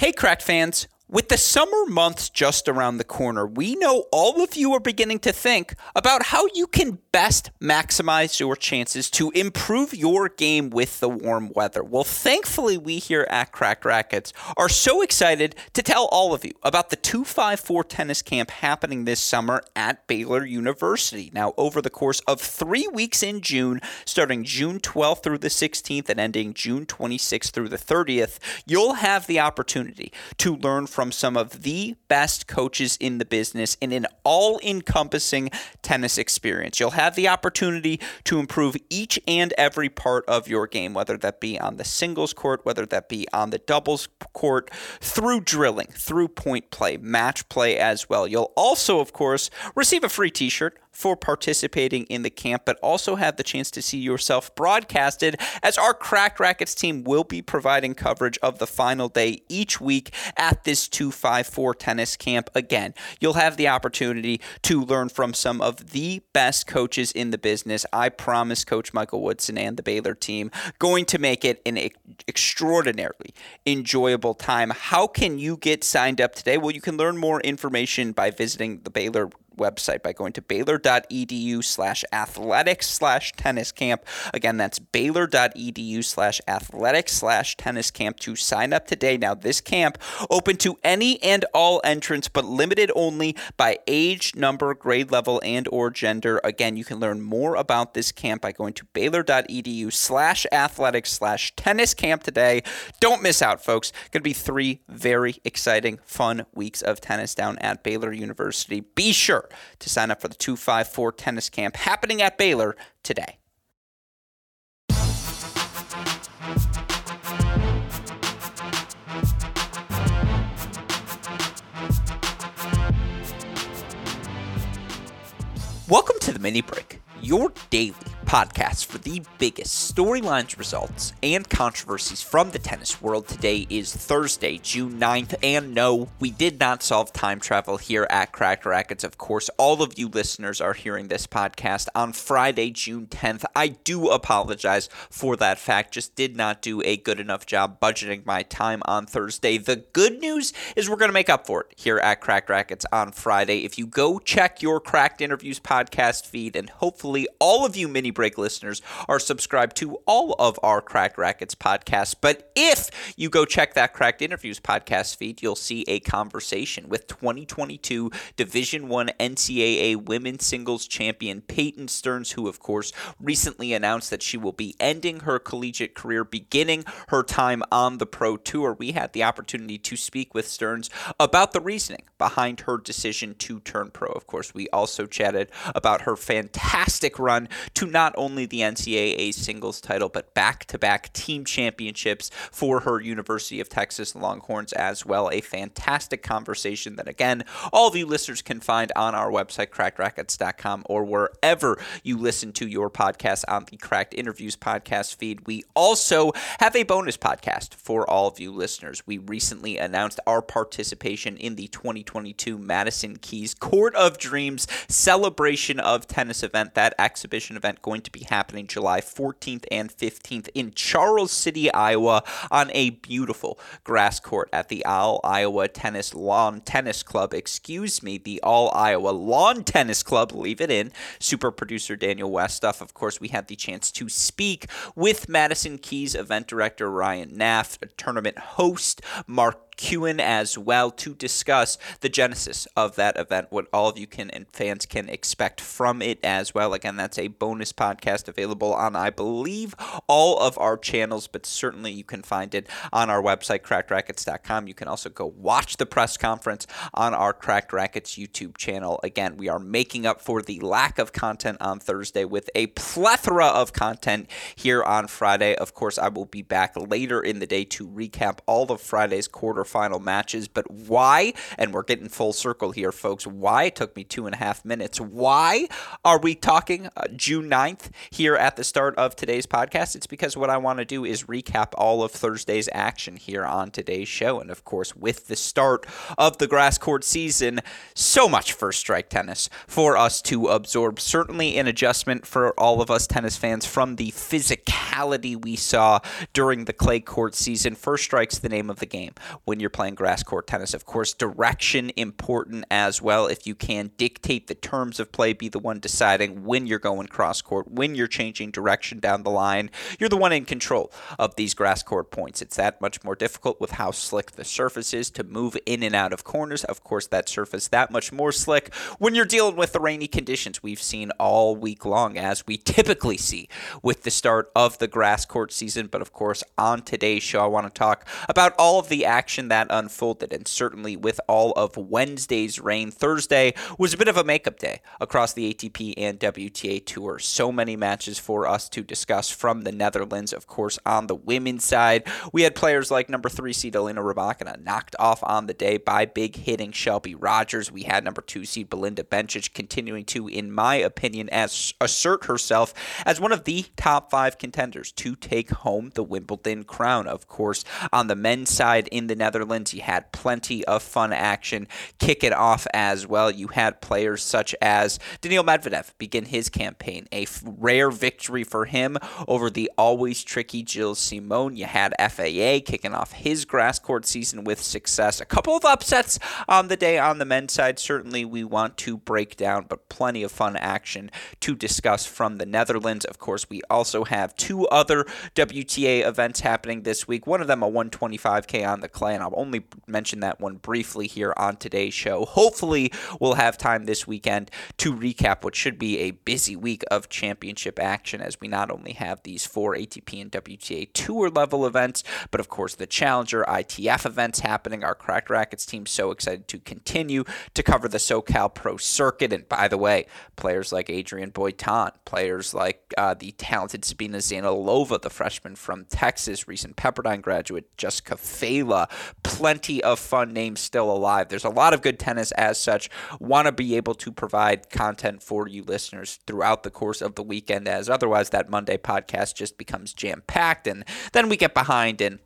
Hey, Cracked fans. With the summer months just around the corner, we know all of you are beginning to think about how you can best maximize your chances to improve your game with the warm weather. Well, thankfully, we here at Cracked Racquets are so excited to tell all of you about the 254 tennis camp happening this summer at Baylor University. Now, over the course of three weeks in June, starting June 12th through the 16th and ending June 26th through the 30th, you'll have the opportunity to learn from from some of the best coaches in the business in an all encompassing tennis experience. You'll have the opportunity to improve each and every part of your game, whether that be on the singles court, whether that be on the doubles court, through drilling, through point play, match play as well. You'll also, of course, receive a free t shirt for participating in the camp, but also have the chance to see yourself broadcasted as our Cracked Racquets team will be providing coverage of the final day each week at this 254 tennis camp. Again, you'll have the opportunity to learn from some of the best coaches in the business. I promise Coach Michael Woodson and the Baylor team going to make it an extraordinarily enjoyable time. How can you get signed up today? Well, you can learn more information by visiting the Baylor website by going to baylor.edu slash athletics slash tennis camp. Again, that's baylor.edu slash athletics slash tennis camp to sign up today. Now, this camp open to any and all entrants, but limited only by age, number, grade level, and or gender. Again, you can learn more about this camp by going to baylor.edu slash athletics slash tennis camp today. Don't miss out, folks. Going to be three very exciting, fun weeks of tennis down at Baylor University. Be sure to sign up for the 254 tennis camp happening at Baylor today. Welcome to the mini break, your daily podcast for the biggest storylines, results, and controversies from the tennis world. Today is Thursday, June 9th, and no, we did not solve time travel here at Cracked Racquets. Of course, all of you listeners are hearing this podcast on Friday, June 10th. I do apologize for that fact. Just did not do a good enough job budgeting my time on Thursday. The good news is we're going to make up for it here at Cracked Racquets on Friday. If you go check your Cracked Interviews podcast feed, and hopefully all of you mini break listeners are subscribed to all of our Cracked Racquets podcasts. But if you go check that Cracked Interviews podcast feed, you'll see a conversation with 2022 Division One NCAA Women's Singles Champion Peyton Stearns, who, of course, recently announced that she will be ending her collegiate career, beginning her time on the Pro Tour. We had the opportunity to speak with Stearns about the reasoning behind her decision to turn pro. Of course, we also chatted about her fantastic run to not not only the NCAA singles title, but back to back team championships for her University of Texas Longhorns as well. A fantastic conversation that, again, all of you listeners can find on our website, crackrackets.com, or wherever you listen to your podcast on the Cracked Interviews podcast feed. We also have a bonus podcast for all of you listeners. We recently announced our participation in the 2022 Madison Keys Court of Dreams celebration of tennis event, that exhibition event going going to be happening July 14th and 15th in Charles City, Iowa, on a beautiful grass court at the All Iowa Tennis Lawn Tennis Club. Excuse me, the All Iowa Lawn Tennis Club. Leave it in. Super producer Daniel Westoff. Of course, we had the chance to speak with Madison Keys event director Ryan Naft, tournament host Mark Kewen as well to discuss the genesis of that event, what all of you can and fans can expect from it as well. Again, that's a bonus podcast available on, I believe, all of our channels, but certainly you can find it on our website, crackrackets.com. You can also go watch the press conference on our Cracked Racquets YouTube channel. Again, we are making up for the lack of content on Thursday with a plethora of content here on Friday. Of course, I will be back later in the day to recap all of Friday's quarter final matches. But why, and we're getting full circle here, folks, why it took me two and a half minutes. Why are we talking uh, June 9th here at the start of today's podcast? It's because what I want to do is recap all of Thursday's action here on today's show. And of course, with the start of the grass court season, so much first strike tennis for us to absorb. Certainly an adjustment for all of us tennis fans from the physicality we saw during the clay court season. First strike's the name of the game. When you're playing grass court tennis. Of course, direction important as well. If you can dictate the terms of play, be the one deciding when you're going cross court, when you're changing direction down the line, you're the one in control of these grass court points. It's that much more difficult with how slick the surface is to move in and out of corners. Of course, that surface that much more slick when you're dealing with the rainy conditions we've seen all week long, as we typically see with the start of the grass court season. But of course, on today's show, I want to talk about all of the action that unfolded, and certainly with all of Wednesday's rain. Thursday was a bit of a makeup day across the ATP and WTA tour. So many matches for us to discuss from the Netherlands. Of course, on the women's side, we had players like number three seed Elena Rybakina knocked off on the day by big hitting Shelby Rogers. We had number two seed Belinda Bencic continuing to, in my opinion, as assert herself as one of the top five contenders to take home the Wimbledon crown. Of course, on the men's side in the Netherlands, you had plenty of fun action kick it off as well. You had players such as Daniil Medvedev begin his campaign, a rare victory for him over the always tricky Gilles Simon. You had FAA kicking off his grass court season with success. A couple of upsets on the day on the men's side. Certainly, we want to break down, but plenty of fun action to discuss from the Netherlands. Of course, we also have two other WTA events happening this week. One of them a 125K on the clay, and I'll only mention that one briefly here on today's show. Hopefully, we'll have time this weekend to recap what should be a busy week of championship action as we not only have these four ATP and WTA tour level events, but of course the Challenger ITF events happening. Our Cracked Racquets team so excited to continue to cover the SoCal Pro Circuit. And by the way, players like Adrian Boitan, players like uh, the talented Sabina Zeynalova, the freshman from Texas, recent Pepperdine graduate, Jessica Failla, plenty of fun names still alive. There's a lot of good tennis as such. Want to be able to provide content for you listeners throughout the course of the weekend, as otherwise that Monday podcast just becomes jam packed. And then we get behind and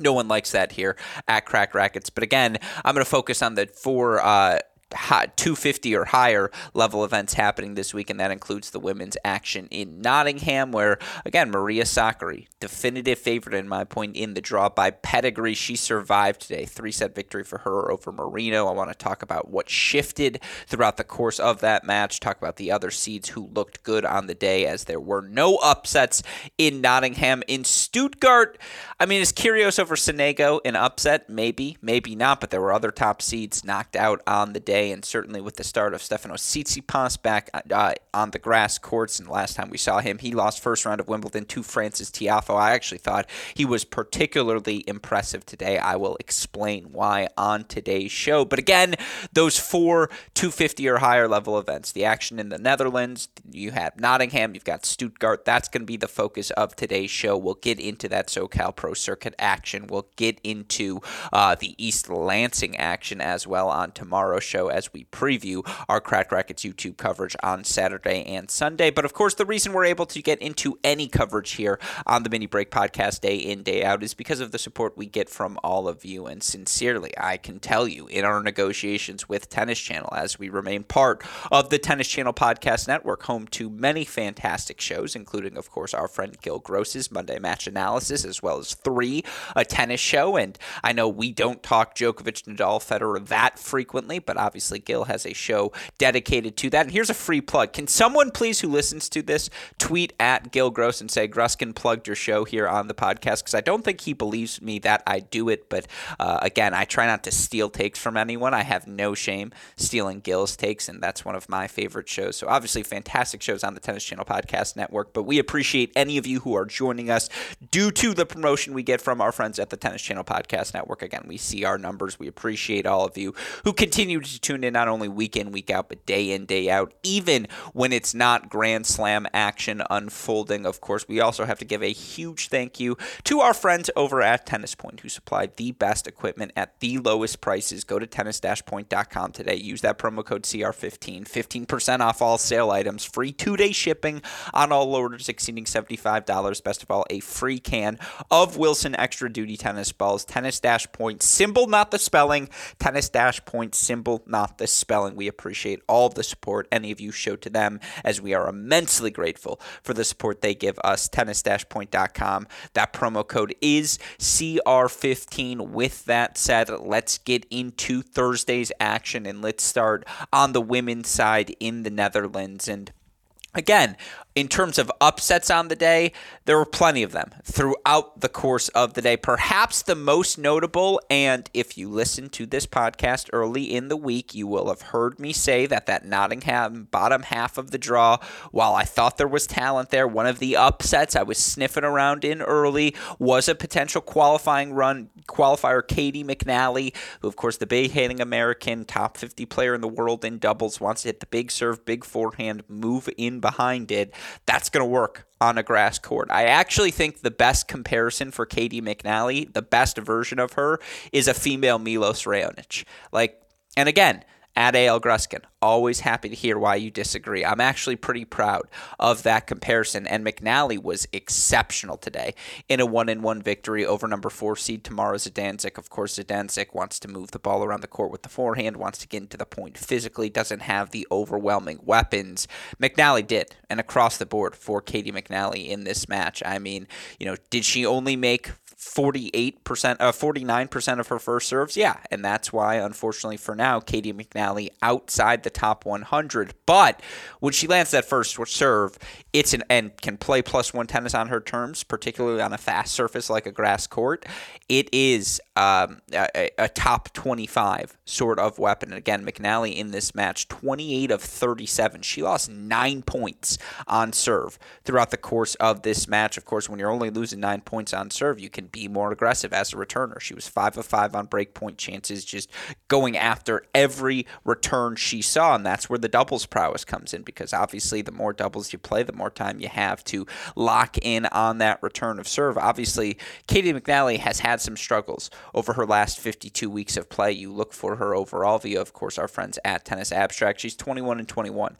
no one likes that here at Cracked Racquets. But again, I'm going to focus on the four uh, 250 or higher level events happening this week, and that includes the women's action in Nottingham, where, again, Maria Sakkari, definitive favorite in my point in the draw by pedigree. She survived today. Three set victory for her over Marino. I want to talk about what shifted throughout the course of that match, talk about the other seeds who looked good on the day, as there were no upsets in Nottingham. In Stuttgart, I mean, is Kyrgios over Sonego an upset? Maybe, maybe not, but there were other top seeds knocked out on the day and certainly with the start of Stefano Tsitsipas back uh, on the grass courts. And last time we saw him, he lost first round of Wimbledon to Frances Tiafoe. I actually thought he was particularly impressive today. I will explain why on today's show. But again, those four 250 or higher level events, the action in the Netherlands, you have Nottingham, you've got Stuttgart. That's going to be the focus of today's show. We'll get into that SoCal Pro Circuit action. We'll get into uh, the East Lansing action as well on tomorrow's show as we preview our Cracked Racquets YouTube coverage on Saturday and Sunday. But of course, the reason we're able to get into any coverage here on the Mini Break podcast day in, day out is because of the support we get from all of you. And sincerely, I can tell you in our negotiations with Tennis Channel, as we remain part of the Tennis Channel Podcast Network, home to many fantastic shows, including, of course, our friend Gil Gross's Monday Match Analysis, as well as three, a tennis show. And I know we don't talk Djokovic, Nadal, Federer that frequently, but obviously, obviously Gil has a show dedicated to that. And here's a free plug. Can someone please who listens to this tweet at Gil Gross and say Gruskin plugged your show here on the podcast? Because I don't think he believes me that I do it. But uh, again, I try not to steal takes from anyone. I have no shame stealing Gil's takes, and that's one of my favorite shows. So obviously, fantastic shows on the Tennis Channel Podcast Network. But we appreciate any of you who are joining us due to the promotion we get from our friends at the Tennis Channel Podcast Network. Again, we see our numbers. We appreciate all of you who continue to tune in not only week in, week out, but day in, day out, even when it's not Grand Slam action unfolding. Of course, we also have to give a huge thank you to our friends over at Tennis Point who supply the best equipment at the lowest prices. Go to tennis point.com today. Use that promo code CR15. 15% off all sale items, free two day shipping on all orders exceeding $75. Best of all, a free can of Wilson Extra Duty tennis balls. Tennis Point, symbol, not the spelling. Tennis Point, symbol, not not the spelling. We appreciate all the support any of you show to them, as we are immensely grateful for the support they give us. Tennis-point.com. That promo code is CR15. With that said, let's get into Thursday's action and let's start on the women's side in the Netherlands. And again, in terms of upsets on the day, there were plenty of them throughout the course of the day. Perhaps the most notable, and if you listen to this podcast early in the week, you will have heard me say that that Nottingham bottom half of the draw, while I thought there was talent there, one of the upsets I was sniffing around in early was a potential qualifying run qualifier, Caty McNally, who, of course, the big hitting American, top 50 player in the world in doubles, wants to hit the big serve, big forehand, move in behind it that's going to work on a grass court. I actually think the best comparison for Caty McNally, the best version of her, is a female Milos Raonic. Like, and again, at AL Gruskin. Always happy to hear why you disagree. I'm actually pretty proud of that comparison. And McNally was exceptional today in a one in one victory over number four seed Tamara Zidansek. Of course, Zidansek wants to move the ball around the court with the forehand, wants to get into the point physically, doesn't have the overwhelming weapons. McNally did, and across the board for Caty McNally in this match. I mean, you know, did she only make 48%, uh, 49% of her first serves. Yeah, and that's why, unfortunately for now, Caty McNally outside the top 100. But when she lands that first serve, it's an and can play plus one tennis on her terms, particularly on a fast surface like a grass court. It is um, a, a, top 25 sort of weapon. And again, McNally in this match, 28 of 37. She lost nine points on serve throughout the course of this match. Of course, when you're only losing nine points on serve, you can be more aggressive as a returner. She was five of five on breakpoint chances, just going after every return she saw, and that's where the doubles prowess comes in because obviously the more doubles you play, the more time you have to lock in on that return of serve. Obviously, Caty McNally has had some struggles over her last 52 weeks of play. You look for her overall via, of course, our friends at Tennis Abstract. She's 21 and 21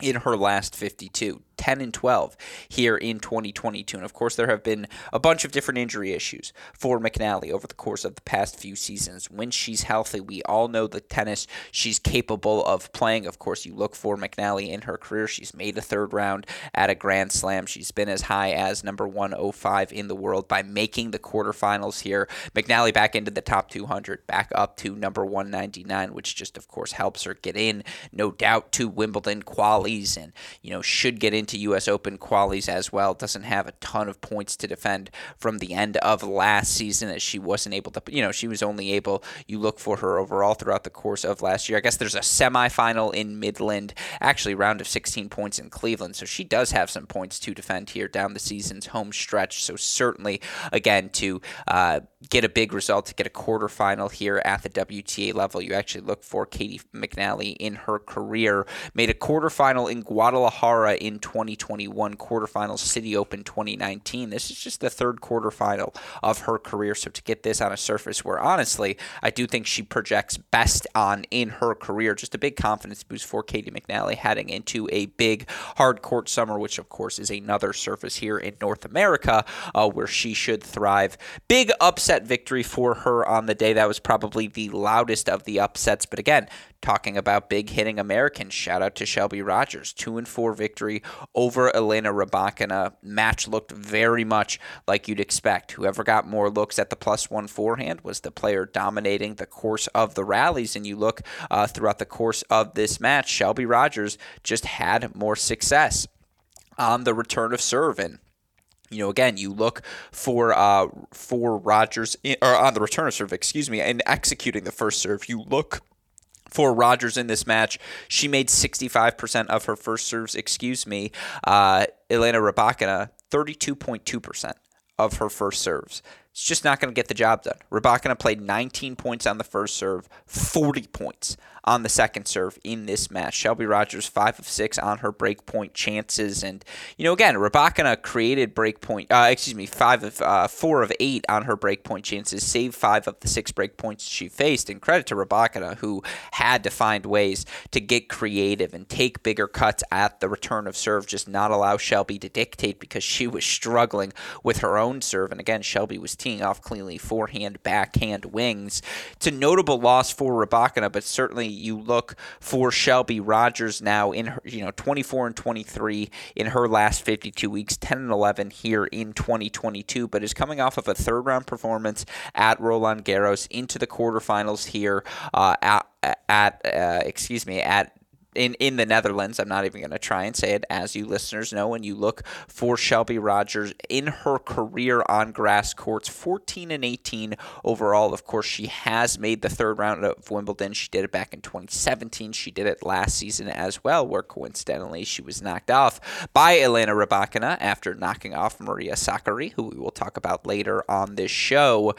in her last 52. 10 and 12 here in 2022. And of course, there have been a bunch of different injury issues for McNally over the course of the past few seasons. When she's healthy, we all know the tennis she's capable of playing. Of course, you look for McNally in her career. She's made a third round at a Grand Slam. She's been as high as number 105 in the world by making the quarterfinals here. McNally back into the top 200, back up to number 199, which just, of course, helps her get in, no doubt, to Wimbledon qualies and, you know, should get into to U.S. Open qualies as well. Doesn't have a ton of points to defend from the end of last season as she wasn't able to, you know, she was only able, you look for her overall throughout the course of last year. I guess there's a semifinal in Midland, actually, round of 16 points in Cleveland. So she does have some points to defend here down the season's home stretch. So certainly, again, to uh, get a big result, to get a quarterfinal here at the WTA level, you actually look for Caty McNally in her career. Made a quarterfinal in Guadalajara in 2021 quarterfinals, City Open 2019. This is just the third quarterfinal of her career. So to get this on a surface where honestly, I do think she projects best on in her career, just a big confidence boost for Caty McNally heading into a big hard court summer, which of course is another surface here in North America uh, where she should thrive. Big upset victory for her on the day. That was probably the loudest of the upsets. But again, talking about big hitting Americans. Shout out to Shelby Rogers, two and four victory over Elena Rybakina. Match looked very much like you'd expect. Whoever got more looks at the plus one forehand was the player dominating the course of the rallies. And you look uh, throughout the course of this match, Shelby Rogers just had more success on the return of serve and you know, again, you look for uh, for Rogers or on the return of serve, excuse me, and executing the first serve. You look for Rogers in this match. She made 65% of her first serves, excuse me. Uh, Elena Rybakina, 32.2% of her first serves. It's just not going to get the job done. Rybakina played 19 points on the first serve, 40 points on the second serve in this match. Shelby Rogers, 5 of 6 on her breakpoint chances. And, you know, again, Rybakina created breakpoint, uh, excuse me, 5 of, uh, 4 of 8 on her breakpoint chances, saved 5 of the 6 breakpoints she faced. And credit to Rybakina, who had to find ways to get creative and take bigger cuts at the return of serve, just not allow Shelby to dictate because she was struggling with her own serve. And again, Shelby was teeing off cleanly, forehand, backhand, wings. It's a notable loss for Rybakina, but certainly you look for Shelby Rogers now in her, you know, 24 and 23 in her last 52 weeks, 10 and 11 here in 2022, but is coming off of a third round performance at Roland Garros into the quarterfinals here uh, at, at uh, excuse me, at in, in the Netherlands. I'm not even going to try and say it. As you listeners know, when you look for Shelby Rogers in her career on grass courts, 14 and 18 overall. Of course, she has made the third round of Wimbledon. She did it back in 2017. She did it last season as well, where coincidentally she was knocked off by Elena Rybakina after knocking off Maria Sakkari, who we will talk about later on this show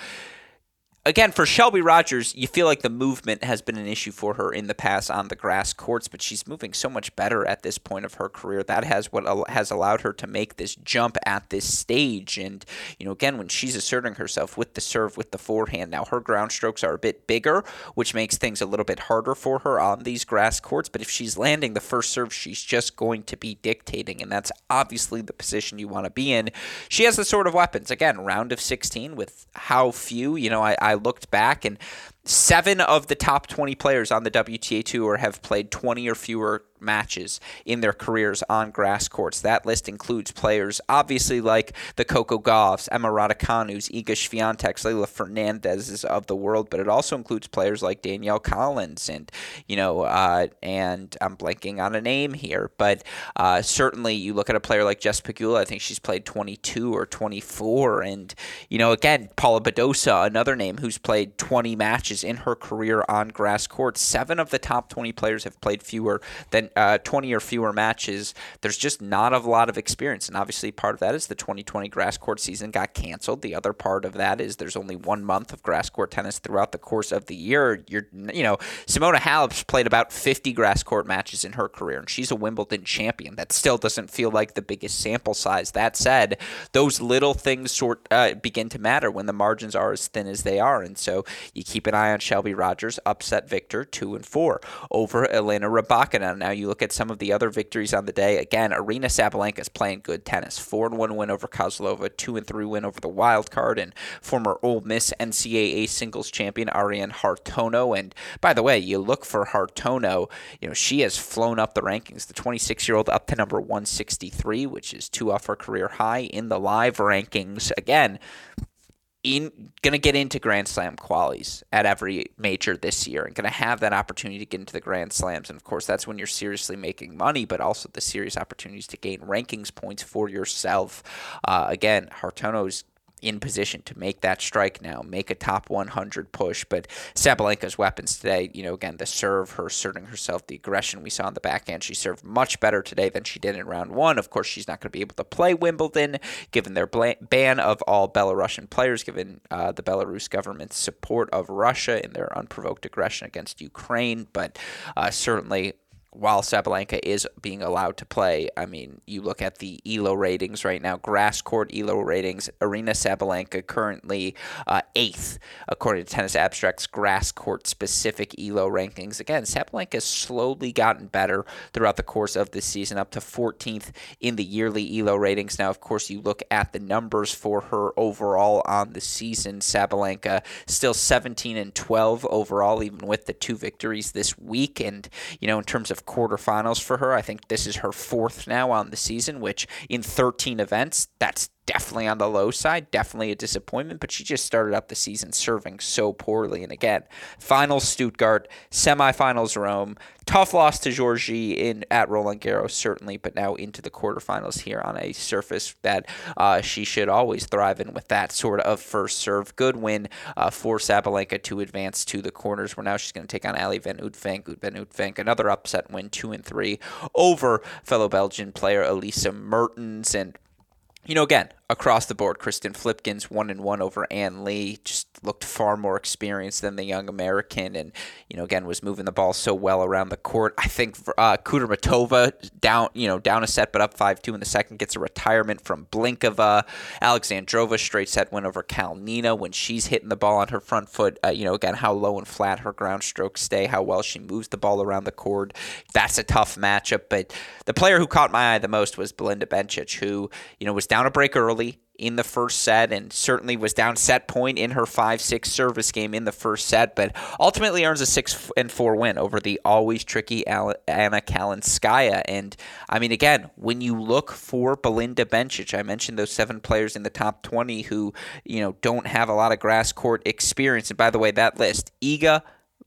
again, for Shelby Rogers, you feel like the movement has been an issue for her in the past on the grass courts, but she's moving so much better at this point of her career. That has what has allowed her to make this jump at this stage. And, you know, again, when she's asserting herself with the serve, with the forehand, now her ground strokes are a bit bigger, which makes things a little bit harder for her on these grass courts. But if she's landing the first serve, she's just going to be dictating. And that's obviously the position you want to be in. She has the sort of weapons. Again, round of 16 with how few, you know, I, I I looked back and seven of the top 20 players on the WTA Tour have played 20 or fewer matches in their careers on grass courts. That list includes players obviously like the Coco Gauffs, Emma Raducanus, Iga Swiatek, Leylah Fernandez's of the world, but it also includes players like Danielle Collins and, you know, uh, and I'm blanking on a name here, but uh, certainly you look at a player like Jess Pegula, I think she's played 22 or 24, and, you know, again, Paula Badosa, another name who's played 20 matches in her career on grass courts. Seven of the top 20 players have played fewer than uh, 20 or fewer matches, there's just not a lot of experience. And obviously, part of that is the 2020 grass court season got canceled. The other part of that is there's only one month of grass court tennis throughout the course of the year. You're, you know, Simona Halep's played about 50 grass court matches in her career, and she's a Wimbledon champion. That still doesn't feel like the biggest sample size. That said, those little things sort uh, begin to matter when the margins are as thin as they are, and so you keep an eye on Shelby Rogers, upset Victor two and four over Elena Rybakina. Now you you look at some of the other victories on the day. Again, Aryna Sabalenka is playing good tennis. Four and one win over Kozlova, two and three win over the wild card, and former Ole Miss NCAA singles champion Arianne Hartono. And by the way, you look for Hartono. You know she has flown up the rankings. The 26 year old up to number 163, which is two off her career high in the live rankings. Again, in going to get into Grand Slam qualies at every major this year and going to have that opportunity to get into the Grand Slams. And of course, that's when you're seriously making money, but also the serious opportunities to gain rankings points for yourself. Uh, again, Hartono's in position to make that strike now, make a top 100 push. But Sabalenka's weapons today, you know, again, the serve, her asserting herself, the aggression we saw on the backhand, she served much better today than she did in round one. Of course, she's not going to be able to play Wimbledon given their ban of all Belarusian players, given uh, the Belarus government's support of Russia in their unprovoked aggression against Ukraine. But uh, certainly while Sabalenka is being allowed to play, I mean, you look at the ELO ratings right now, grass court ELO ratings, Aryna Sabalenka currently uh, eighth, according to Tennis Abstract's grass court specific ELO rankings. Again, Sabalenka has slowly gotten better throughout the course of this season, up to 14th in the yearly ELO ratings. Now, of course, you look at the numbers for her overall on the season. Sabalenka still 17 and 12 overall, even with the two victories this week. And, you know, in terms of quarterfinals for her. I think this is her fourth now on the season, which in 13 events, that's definitely on the low side, definitely a disappointment, but she just started out the season serving so poorly. And again, finals Stuttgart, semifinals Rome, tough loss to Giorgi in at Roland Garros, certainly, but now into the quarterfinals here on a surface that uh, she should always thrive in with that sort of first serve. Good win uh, for Sabalenka to advance to the quarters, where now she's going to take on Ali Van Uytvanck. Van Uytvanck, another upset win, two and three over fellow Belgian player Elise Mertens. And you know, again, across the board, Kirsten Flipkens one and one over Ann Li just looked far more experienced than the young American, and you know, again, was moving the ball so well around the court. I think uh, Kudermetova down, you know, down a set but up five two in the second gets a retirement from Blinkova. Alexandrova straight set win over Kalinina when she's hitting the ball on her front foot. Uh, you know, again, how low and flat her ground strokes stay, how well she moves the ball around the court. That's a tough matchup, but the player who caught my eye the most was Belinda Bencic, who you know was down a break early early in the first set and certainly was down set point in her 5-6 service game in the first set but ultimately earns a 6 and 4 win over the always tricky Anna Kalinskaya and I mean again when you look for Belinda Bencic I mentioned those seven players in the top 20 who you know don't have a lot of grass court experience and by the way that list Iga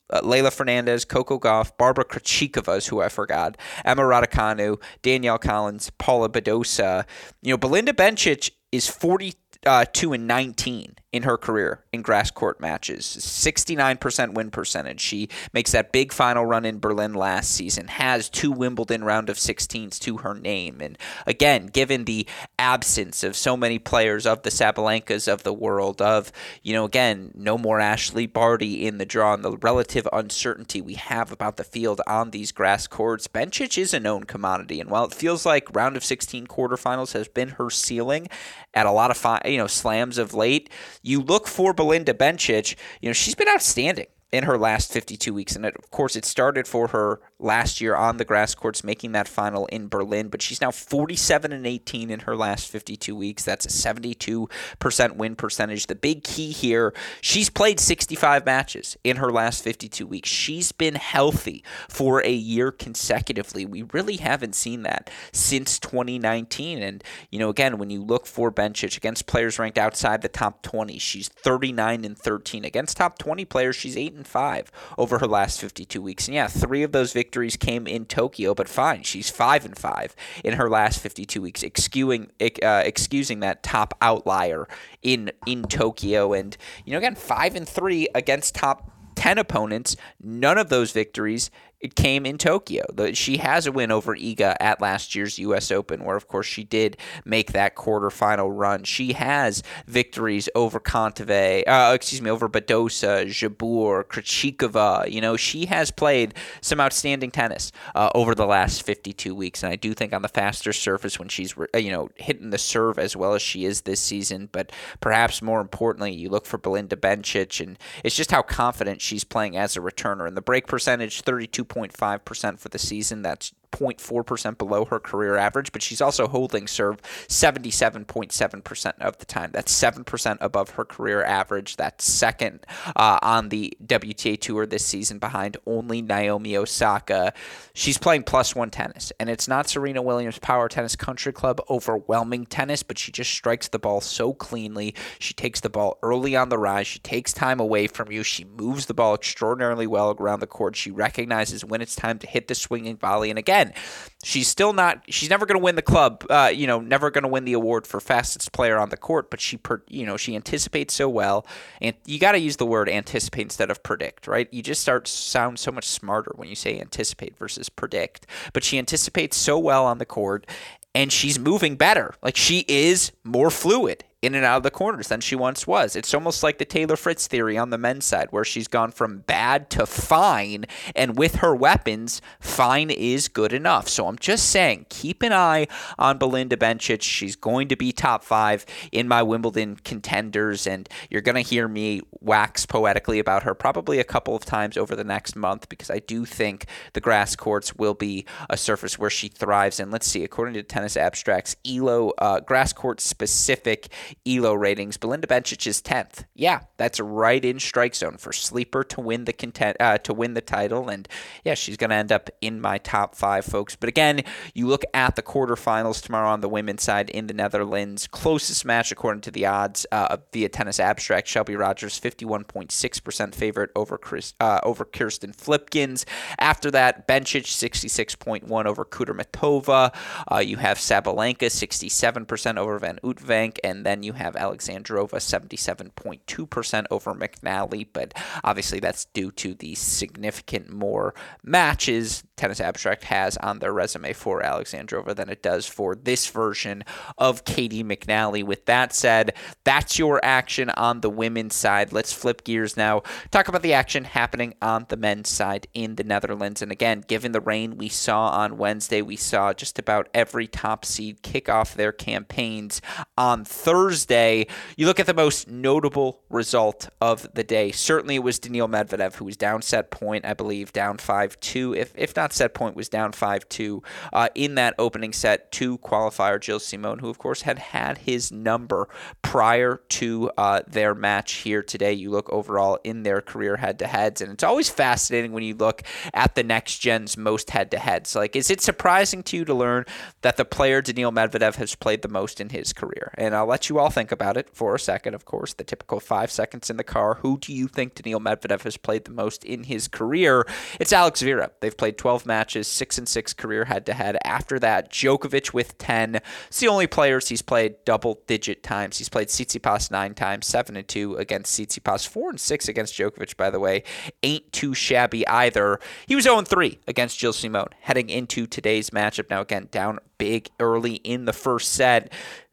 uh, Leylah Fernandez, Coco Gauff, Barbara Krejcikova who I forgot, Emma Raducanu, Danielle Collins, Paula Badosa. You know, Belinda Bencic is 42 uh, and 19 in her career in grass court matches. 69% win percentage. She makes that big final run in Berlin last season, has two Wimbledon round of 16s to her name. And again, given the absence of so many players of the Sabalenkas of the world, of, you know, again, no more Ashleigh Barty in the draw, and the relative uncertainty we have about the field on these grass courts, Bencic is a known commodity. And while it feels like round of 16 quarterfinals has been her ceiling at a lot of, fi- you know, slams of late, you look for Belinda Bencic, you know, she's been outstanding in her last 52 weeks. And it, of course, it started for her last year on the grass courts, making that final in Berlin. But she's now 47 and 18 in her last 52 weeks. That's a 72% win percentage. The big key here, she's played 65 matches in her last 52 weeks. She's been healthy for a year consecutively. We really haven't seen that since 2019. And, you know, again, when you look for Bencic against players ranked outside the top 20, she's 39 and 13. Against top 20 players, she's 8 and 5 over her last 52 weeks. And yeah, three of those victories came in Tokyo, but fine, she's five and five in her last 52 weeks, excusing uh, excusing that top outlier in in Tokyo, and you know again five and three against top 10 opponents, none of those victories it came in Tokyo. she has a win over Iga at last year's U.S. Open, where of course she did make that quarterfinal run. She has victories over Kontaveit, uh, excuse me, over Badosa, Jabeur, Krejcikova. You know, she has played some outstanding tennis uh, over the last 52 weeks, and I do think on the faster surface when she's uh, you know hitting the serve as well as she is this season. But perhaps more importantly, you look for Belinda Bencic, and it's just how confident she's playing as a returner. And the break percentage, 32. 2.5% for the season. That's 0.4% below her career average, but she's also holding serve 77.7% of the time. That's 7% above her career average. That's second uh, on the WTA Tour this season behind only Naomi Osaka. She's playing plus one tennis, and it's not Serena Williams Power Tennis Country Club overwhelming tennis, but she just strikes the ball so cleanly. She takes the ball early on the rise. She takes time away from you. She moves the ball extraordinarily well around the court. She recognizes when it's time to hit the swinging volley. And again, again, she's still not. She's never going to win the club. Uh, you know, never going to win the award for fastest player on the court. But she, per, you know, she anticipates so well, and you got to use the word anticipate instead of predict, right? You just start sound so much smarter when you say anticipate versus predict. But she anticipates so well on the court, and she's moving better. Like she is more fluid in and out of the corners than she once was. It's almost like the Taylor Fritz theory on the men's side, where she's gone from bad to fine, and with her weapons, fine is good enough. So I'm just saying, keep an eye on Belinda Bencic. She's going to be top five in my Wimbledon contenders, and you're going to hear me wax poetically about her probably a couple of times over the next month because I do think the grass courts will be a surface where she thrives. And let's see, according to Tennis Abstracts, ELO uh, grass court specific ELO ratings, Belinda Bencic is 10th. Yeah, that's right in strike zone for sleeper to win the content uh, to win the title and yeah, she's going to end up in my top 5 folks. But again, you look at the quarterfinals tomorrow on the women's side in the Netherlands, closest match according to the odds uh, via Tennis Abstract, Shelby Rogers 51.6% favorite over Chris, uh, over Kirsten Flipkens. After that, Bencic 66.1 over Kudermetova. Uh, you have Sabalenka 67% over Van Uytvanck and then you have Alexandrova 77.2% over McNally, but obviously that's due to the significant more matches Tennis Abstract has on their resume for Alexandrova than it does for this version of Caty McNally. With that said, that's your action on the women's side. Let's flip gears now. Talk about the action happening on the men's side in the Netherlands. And again, given the rain we saw on Wednesday, we saw just about every top seed kick off their campaigns on Thursday. Thursday. You look at the most notable result of the day. Certainly, it was Daniil Medvedev who was down set point, I believe, down five two. If if not set point, was down five two uh, in that opening set to qualifier Gilles Simon, who of course had had his number prior to uh, their match here today. You look overall in their career head to heads, and it's always fascinating when you look at the next gen's most head to heads. Like, is it surprising to you to learn that the player Daniil Medvedev has played the most in his career? And I'll let you all think about it for a second, of course, the typical five seconds in the car. Who do you think Daniil Medvedev has played the most in his career? It's Alex Zverev. They've played 12 matches, six and six career head to head. After that, Djokovic with 10. It's the only players he's played double digit times. He's played Tsitsipas nine times, seven and two against Tsitsipas, four and six against Djokovic, by the way. Ain't too shabby either. He was 0 3 against Gilles Simon heading into today's matchup. Now, again, down big early in the first set.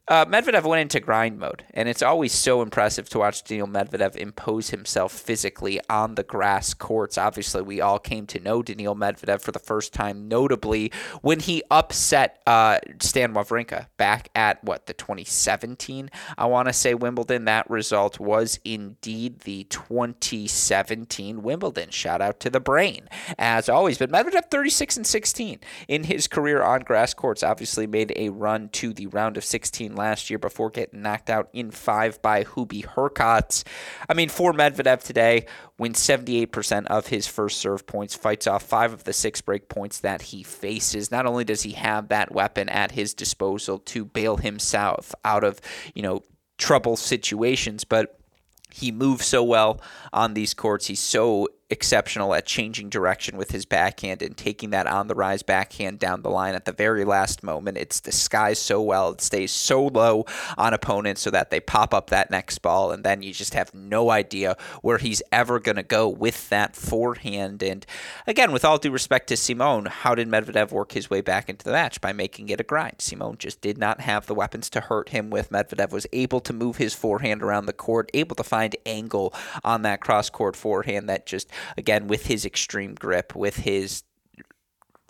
Uh, Medvedev went into grind mode, and it's always so impressive to watch Daniil Medvedev impose himself physically on the grass courts. Obviously, we all came to know Daniil Medvedev for the first time, notably when he upset uh, Stan Wawrinka back at what the 2017, I want to say Wimbledon. That result was indeed the 2017 Wimbledon. Shout out to the brain, as always. But Medvedev 36 and 16 in his career on grass courts. Obviously, made a run to the round of 16 last year before getting knocked out in five by Hubie Hurkacz. I mean, for Medvedev today, wins 78% of his first serve points, fights off five of the six break points that he faces. Not only does he have that weapon at his disposal to bail himself out of, you know, trouble situations, but he moves so well on these courts. He's so exceptional at changing direction with his backhand and taking that on the rise backhand down the line at the very last moment. It's disguised so well. It stays so low on opponents so that they pop up that next ball, and then you just have no idea where he's ever going to go with that forehand. And again, with all due respect to Simon, how did Medvedev work his way back into the match? By making it a grind. Simon just did not have the weapons to hurt him with. Medvedev was able to move his forehand around the court, able to find angle on that cross court forehand that just again with his extreme grip, with his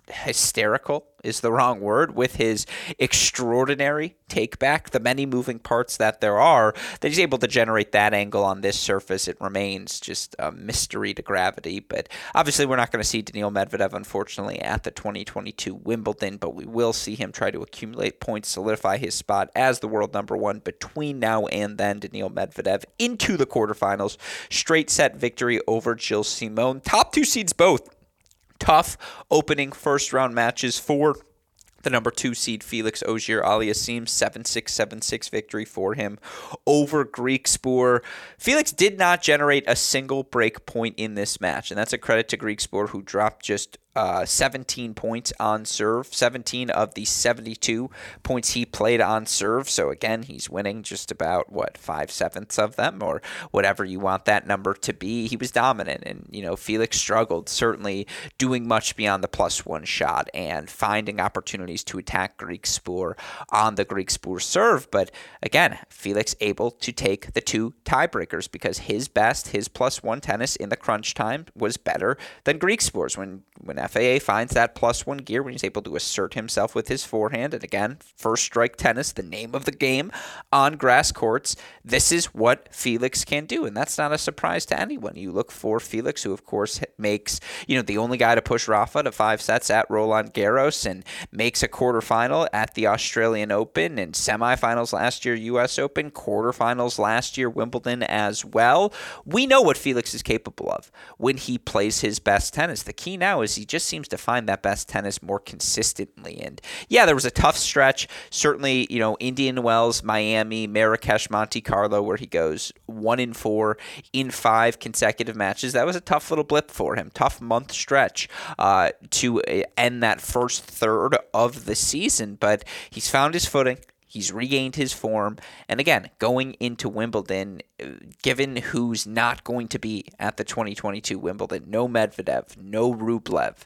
hysterical is the wrong word with his extraordinary take back the many moving parts that there are that he's able to generate that angle on this surface. It remains just a mystery to gravity. But obviously we're not going to see Daniil Medvedev unfortunately at the 2022 Wimbledon but we will see him try to accumulate points solidify his spot as the world number 1 between now and then. Daniil Medvedev into the quarterfinals. Straight set victory over Gilles Simon. Top two seeds both tough opening first round matches for the number two seed Felix Auger Aliassime, 7 6 7 6 victory for him over Griekspoor. Felix did not generate a single break point in this match, and that's a credit to Griekspoor, who dropped just uh, 17 points on serve, 17 of the 72 points he played on serve. So again, he's winning just about what five sevenths of them, or whatever you want that number to be. He was dominant, and you know Felix struggled, certainly doing much beyond the plus one shot and finding opportunities to attack Griekspoor on the Griekspoor serve. But again, Felix able to take the two tiebreakers because his best, his plus one tennis in the crunch time was better than Griekspoor's when when FAA finds that plus one gear when he's able to assert himself with his forehand. And again, first strike tennis, the name of the game on grass courts. This is what Felix can do. And that's not a surprise to anyone. You look for Felix, who of course makes, you know, the only guy to push Rafa to five sets at Roland Garros and makes a quarterfinal at the Australian Open and semifinals last year, US Open, quarterfinals last year, Wimbledon as well. We know what Felix is capable of when he plays his best tennis. The key now is he just seems to find that best tennis more consistently. And yeah, there was a tough stretch. Certainly, you know, Indian Wells, Miami, Marrakesh, Monte Carlo, where he goes one in four in five consecutive matches. That was a tough little blip for him. Tough month stretch uh, to uh, end that first third of the season. But he's found his footing. He's regained his form. And again, going into Wimbledon, uh, given who's not going to be at the 2022 Wimbledon, no Medvedev, no Rublev,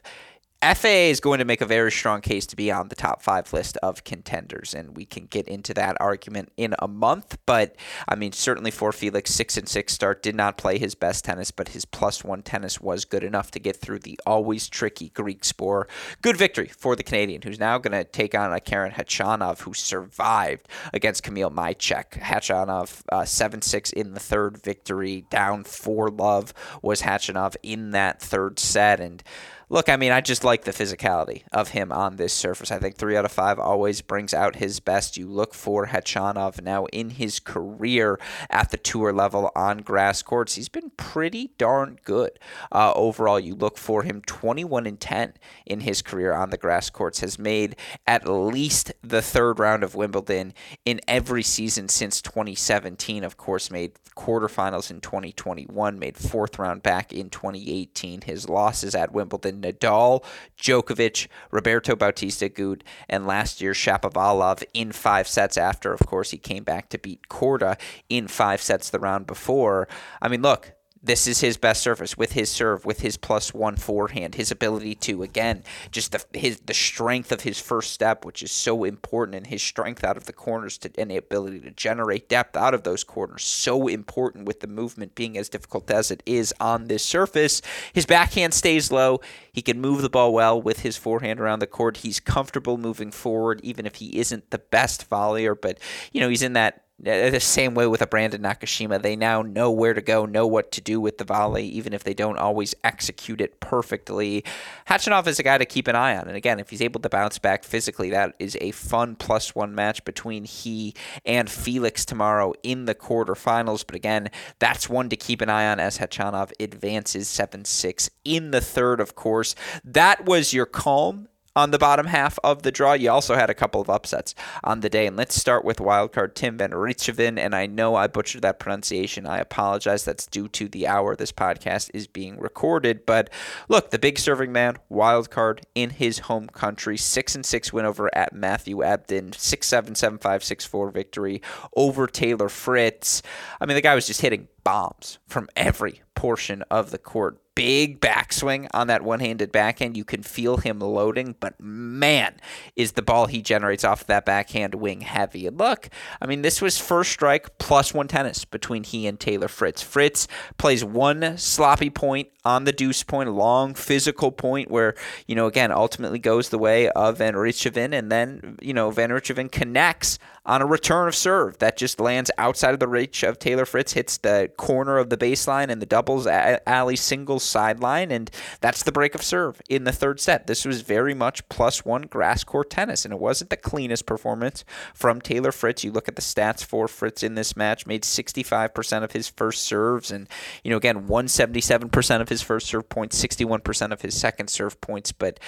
FAA is going to make a very strong case to be on the top five list of contenders, and we can get into that argument in a month. But I mean, certainly for Felix, six and six start did not play his best tennis, but his plus one tennis was good enough to get through the always tricky Griekspoor. Good victory for the Canadian, who's now going to take on a Karen Khachanov, who survived against Kamil Majchrzak. Khachanov uh, seven six in the third victory, down four love was Khachanov in that third set, and look, I mean, I just like the physicality of him on this surface. I think three out of five always brings out his best. You look for Khachanov now in his career at the tour level on grass courts. He's been pretty darn good uh, overall. You look for him 21 and 10 in his career on the grass courts. Has made at least the third round of Wimbledon in every season since 2017. Of course, made quarterfinals in 2021. Made fourth round back in 2018. His losses at Wimbledon Nadal, Djokovic, Roberto Bautista Agut, and last year Shapovalov in five sets after, of course, he came back to beat Korda in five sets the round before. I mean, look, this is his best surface with his serve, with his plus one forehand, his ability to again just the his the strength of his first step, which is so important, and his strength out of the corners to and the ability to generate depth out of those corners, so important with the movement being as difficult as it is on this surface. His backhand stays low. He can move the ball well with his forehand around the court. He's comfortable moving forward, even if he isn't the best volleyer, but you know he's in that the same way with a Brandon Nakashima, they now know where to go, know what to do with the volley, even if they don't always execute it perfectly. Khachanov is a guy to keep an eye on. And again, if he's able to bounce back physically, that is a fun plus one match between he and Felix tomorrow in the quarterfinals. But again, that's one to keep an eye on as Khachanov advances 7 6 in the third, of course. That was your calm on the bottom half of the draw. You also had a couple of upsets on the day. And let's start with wildcard Tim Van Rijthoven. And I know I butchered that pronunciation. I apologize. That's due to the hour this podcast is being recorded. But look, the big serving man, wildcard in his home country, 6 and 6 win over at Matthew Ebden, 6 7, 7 5, 6 4 victory over Taylor Fritz. I mean, the guy was just hitting bombs from every portion of the court big backswing on that one handed backhand. You can feel him loading, but man, is the ball he generates off that backhand wing heavy. And look, I mean, this was first strike plus one tennis between he and Taylor Fritz. Fritz plays one sloppy point on the deuce point, a long physical point where, you know, again, ultimately goes the way of Van Rijthoven. And then, you know, Van Rijthoven connects on a return of serve that just lands outside of the reach of Taylor Fritz, hits the corner of the baseline and the doubles alley singles sideline, and that's the break of serve in the third set. This was very much plus one grass court tennis, and it wasn't the cleanest performance from Taylor Fritz. You look at the stats for Fritz in this match, made 65% of his first serves, and, you know, again, 177% of his first serve points, 61% of his second serve points, but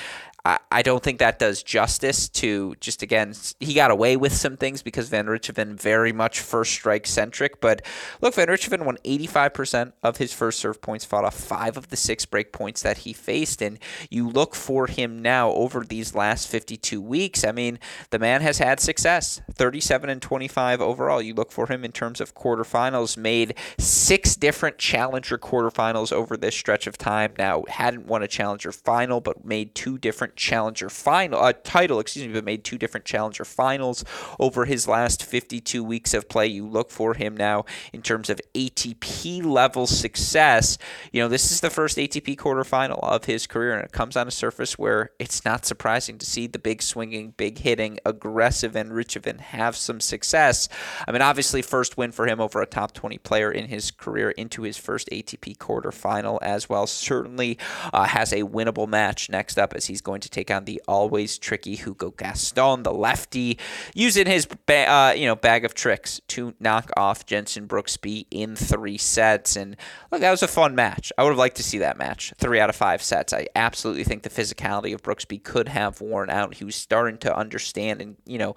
I, don't think that does justice to just again he got away with some things because Van Rijthoven very much first strike centric. But look, Van Rijthoven won 85% of his first serve points, fought off five of the six break points that he faced, and you look for him now over these last 52 weeks. I mean, the man has had success, 37 and 25 overall. You look for him in terms of quarterfinals, made six different challenger quarterfinals over this stretch of time. Now hadn't won a challenger final, but made two different different challenger final uh, title, excuse me, but made two different challenger finals over his last 52 weeks of play. You look for him now in terms of ATP level success. You know, this is the first ATP quarterfinal of his career, and it comes on a surface where it's not surprising to see the big swinging, big hitting, aggressive and Rijthoven have some success. I mean, obviously, first win for him over a top 20 player in his career into his first ATP quarterfinal as well. Certainly uh, has a winnable match next up as he's going to take on the always tricky Hugo Gaston, the lefty, using his ba- uh, you know bag of tricks to knock off Jensen Brooksby in three sets. And look, that was a fun match. I would have liked to see that match, three out of five sets. I absolutely think the physicality of Brooksby could have worn out. He was starting to understand and you know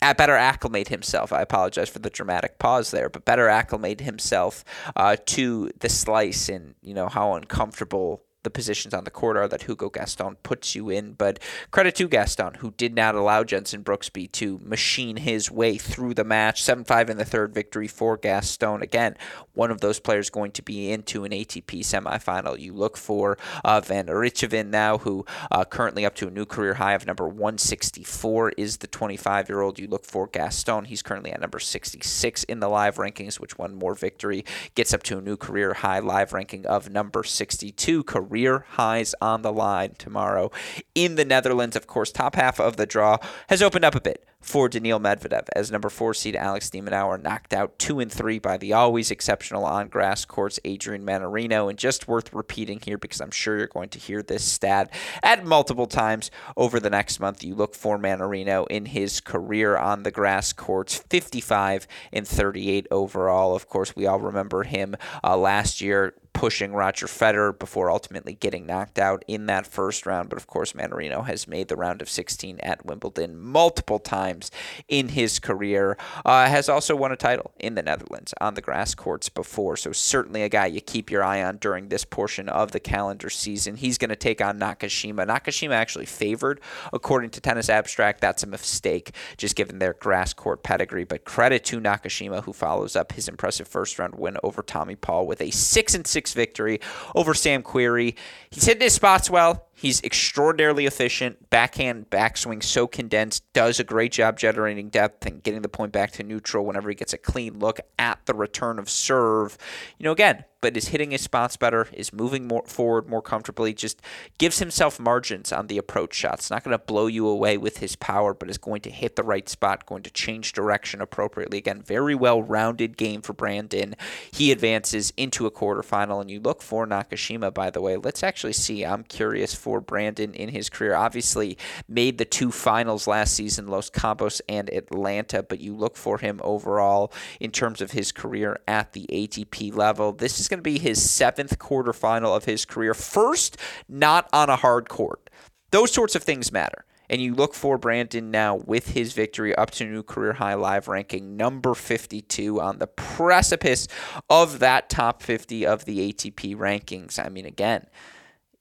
better acclimate himself. I apologize for the dramatic pause there, but better acclimate himself uh, to the slice and you know how uncomfortable the positions on the court are that Hugo Gaston puts you in. But credit to Gaston, who did not allow Jensen Brooksby to machine his way through the match. 7 5 in the third victory for Gaston. Again, one of those players going to be into an ATP semifinal. You look for uh, Van Rijthoven now, who uh, currently up to a new career high of number 164 is the 25 year old. You look for Gaston. He's currently at number 66 in the live rankings, which one more victory gets up to a new career high live ranking of number 62. Career highs on the line tomorrow in the Netherlands. Of course, top half of the draw has opened up a bit for Daniil Medvedev as number four seed Alex de Minaur knocked out two and three by the always exceptional on grass courts Adrian Mannarino. And just worth repeating here because I'm sure you're going to hear this stat at multiple times over the next month. You look for Mannarino in his career on the grass courts, 55 and 38 overall. Of course, we all remember him uh, last year pushing Roger Federer before ultimately getting knocked out in that first round. But of course, Mannarino has made the round of 16 at Wimbledon multiple times in his career. Uh, has also won a title in the Netherlands on the grass courts before. So certainly a guy you keep your eye on during this portion of the calendar season. He's going to take on Nakashima. Nakashima actually favored, according to Tennis Abstract. That's a mistake, just given their grass court pedigree. But credit to Nakashima, who follows up his impressive first round win over Tommy Paul with a six and six victory over Sam Querrey. He's hitting his spots well. He's extraordinarily efficient. Backhand backswing so condensed. Does a great job generating depth and getting the point back to neutral whenever he gets a clean look at the return of serve. You know, again, but is hitting his spots better, is moving more forward more comfortably, just gives himself margins on the approach shots. Not going to blow you away with his power, but is going to hit the right spot, going to change direction appropriately. Again, very well rounded game for Brandon. He advances into a quarterfinal, and you look for Nakashima, by the way. Let's actually see. I'm curious for for Brandon in his career. Obviously, made the two finals last season, Los Cabos and Atlanta, but you look for him overall in terms of his career at the ATP level. This is going to be his seventh quarterfinal of his career. First, not on a hard court. Those sorts of things matter. And you look for Brandon now with his victory up to new career high live ranking, number 52 on the precipice of that top 50 of the ATP rankings. I mean, again,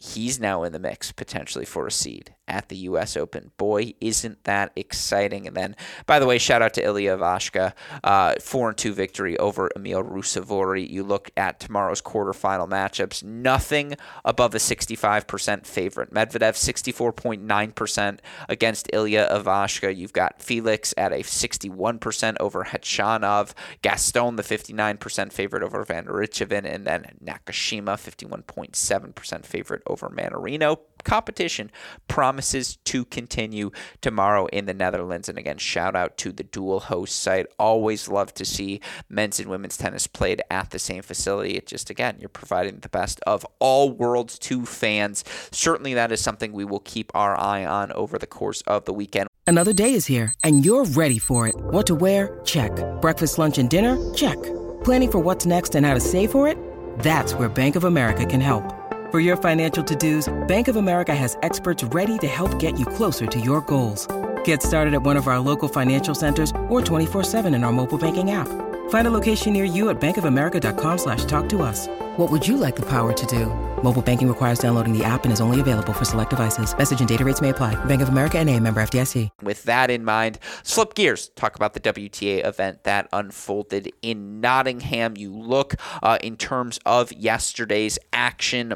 he's now in the mix potentially for a seed at the U.S. Open. Boy, isn't that exciting! And then, by the way, shout out to Ilya Ivashka, uh, four and two victory over Emil Ruusuvuori. You look at tomorrow's quarterfinal matchups, nothing above a 65% favorite. Medvedev 64.9% against Ilya Ivashka. You've got Felix at a 61% over Khachanov, Gaston the 59% favorite over Van Rijthoven, and then Nakashima 51.7% favorite over Mannarino competition promises to continue tomorrow in the Netherlands. And again, shout out to the dual host site. Always love to see men's and women's tennis played at the same facility. It just, again, you're providing the best of all worlds to fans. Certainly, that is something we will keep our eye on over the course of the weekend. Another day is here, and you're ready for it. What to wear? Check. Breakfast, lunch, and dinner? Check. Planning for what's next and how to save for it? That's where Bank of America can help. For your financial to-dos, Bank of America has experts ready to help get you closer to your goals. Get started at one of our local financial centers or 24-7 in our mobile banking app. Find a location near you at bankofamerica.com slash talk to us. What would you like the power to do? Mobile banking requires downloading the app and is only available for select devices. Message and data rates may apply. Bank of America and a member FDIC. With that in mind, flip gears. Talk about the WTA event that unfolded in Nottingham. You look uh, in terms of yesterday's action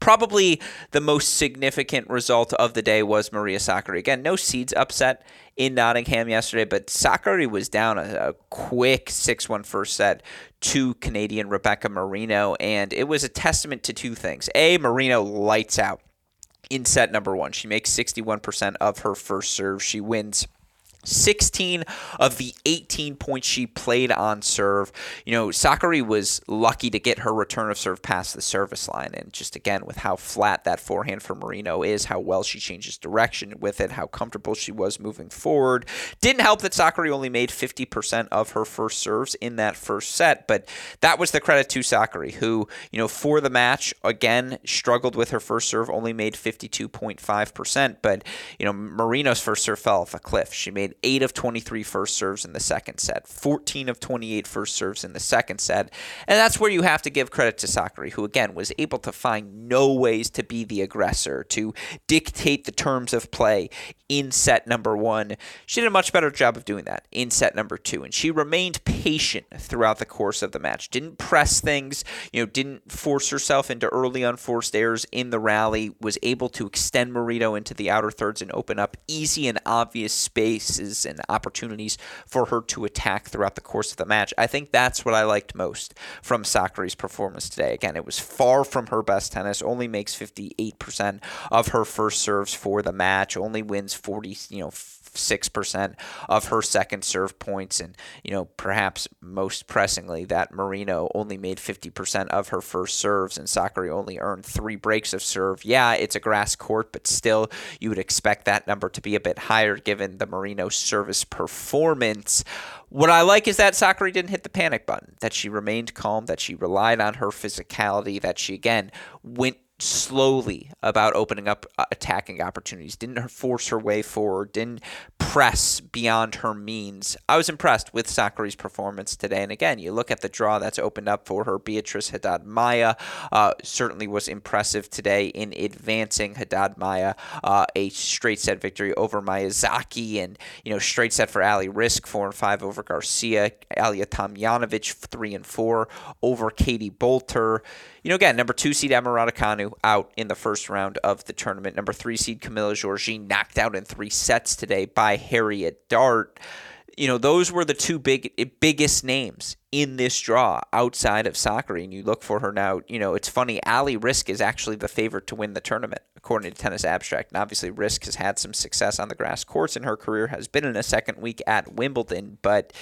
Probably the most significant result of the day was Maria Sakkari. Again, no seeds upset in Nottingham yesterday, but Sakkari was down a, a quick 6 1 first set to Canadian Rebecca Marino, and it was a testament to two things. A, Marino lights out in set number one. She makes 61% of her first serve. She wins 16 of the 18 points she played on serve. You know, Sakkari was lucky to get her return of serve past the service line. And just again, with how flat that forehand for Marino is, how well she changes direction with it, how comfortable she was moving forward. Didn't help that Sakkari only made 50% of her first serves in that first set, but that was the credit to Sakkari, who, you know, for the match, again, struggled with her first serve, only made 52.5%. But, you know, Marino's first serve fell off a cliff. She made made 8 of 23 first serves in the second set, 14 of 28 first serves in the second set. And that's where you have to give credit to Sakkari, who again was able to find no ways to be the aggressor, to dictate the terms of play in set number one. She did a much better job of doing that in set number two. And she remained patient throughout the course of the match. Didn't press things, you know, didn't force herself into early unforced errors in the rally, was able to extend Marino into the outer thirds and open up easy and obvious spaces and opportunities for her to attack throughout the course of the match. I think that's what I liked most from Sakkari's performance today. Again, it was far from her best tennis, only makes 58% of her first serves for the match, only wins 40, you know, six percent of her second serve points, and you know perhaps most pressingly that Marino only made fifty percent of her first serves, and Sakkari only earned three breaks of serve. Yeah, it's a grass court, but still you would expect that number to be a bit higher given the Marino service performance. What I like is that Sakkari didn't hit the panic button, that she remained calm, that she relied on her physicality, that she again went slowly about opening up uh, attacking opportunities, didn't force her way forward, didn't press beyond her means. I was impressed with Sakkari's performance today. And again, you look at the draw that's opened up for her. Beatrice Haddad Maia uh, certainly was impressive today in advancing Haddad Maia uh, a straight set victory over Miyazaki and, you know, straight set for Ali Riske, four and five over Garcia, Ajla Tomljanovic, three and four over Katie Boulter. You know, again, number two seed Emma Out in the first round of the tournament. Number three seed Camila Giorgi knocked out in three sets today by Harriet Dart. You know, those were the two big biggest names in this draw outside of Sakkari, and you look for her now. You know, it's funny. Ali Riske is actually the favorite to win the tournament, according to Tennis Abstract. And obviously, Riske has had some success on the grass courts in her career, has been in a second week at Wimbledon, but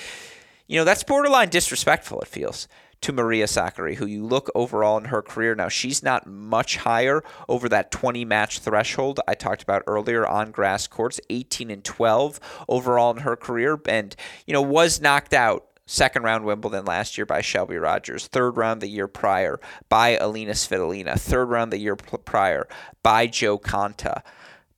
you know that's borderline disrespectful. It feels to Maria Sakkari, who you look overall in her career. Now, she's not much higher over that 20 match threshold I talked about earlier on grass courts, 18 and 12 overall in her career, and you know was knocked out second round Wimbledon last year by Shelby Rogers, third round the year prior by Alina Svitolina, third round the year prior by Jo Konta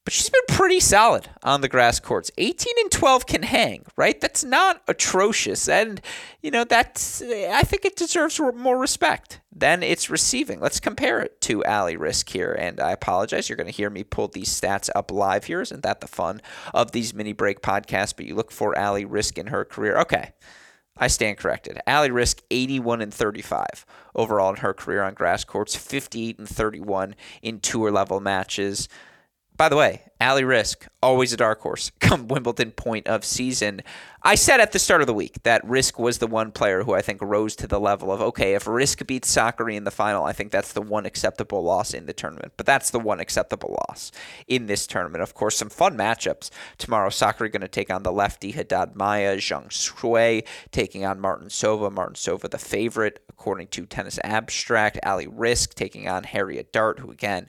but she's been pretty solid on the grass courts. 18 and 12 can hang, right? That's not atrocious. And, you know, that's, I think it deserves more respect than it's receiving. Let's compare it to Ali Riske here. And I apologize. You're going to hear me pull these stats up live here. Isn't that the fun of these mini break podcasts? But you look for Ali Riske in her career. Okay. I stand corrected. Ali Riske 81 and 35 overall in her career on grass courts, 58 and 31 in tour level matches. By the way, Ali Riske, always a dark horse come Wimbledon point of season. I said at the start of the week that Riske was the one player who I think rose to the level of okay, if Riske beats Sakkari in the final, I think that's the one acceptable loss in the tournament. But that's the one acceptable loss in this tournament. Of course, some fun matchups tomorrow. Sakkari going to take on the lefty Haddad Maia, Zheng Shuai taking on Martincova. Martin Sova, the favorite according to Tennis Abstract. Ali Riske taking on Harriet Dart, who again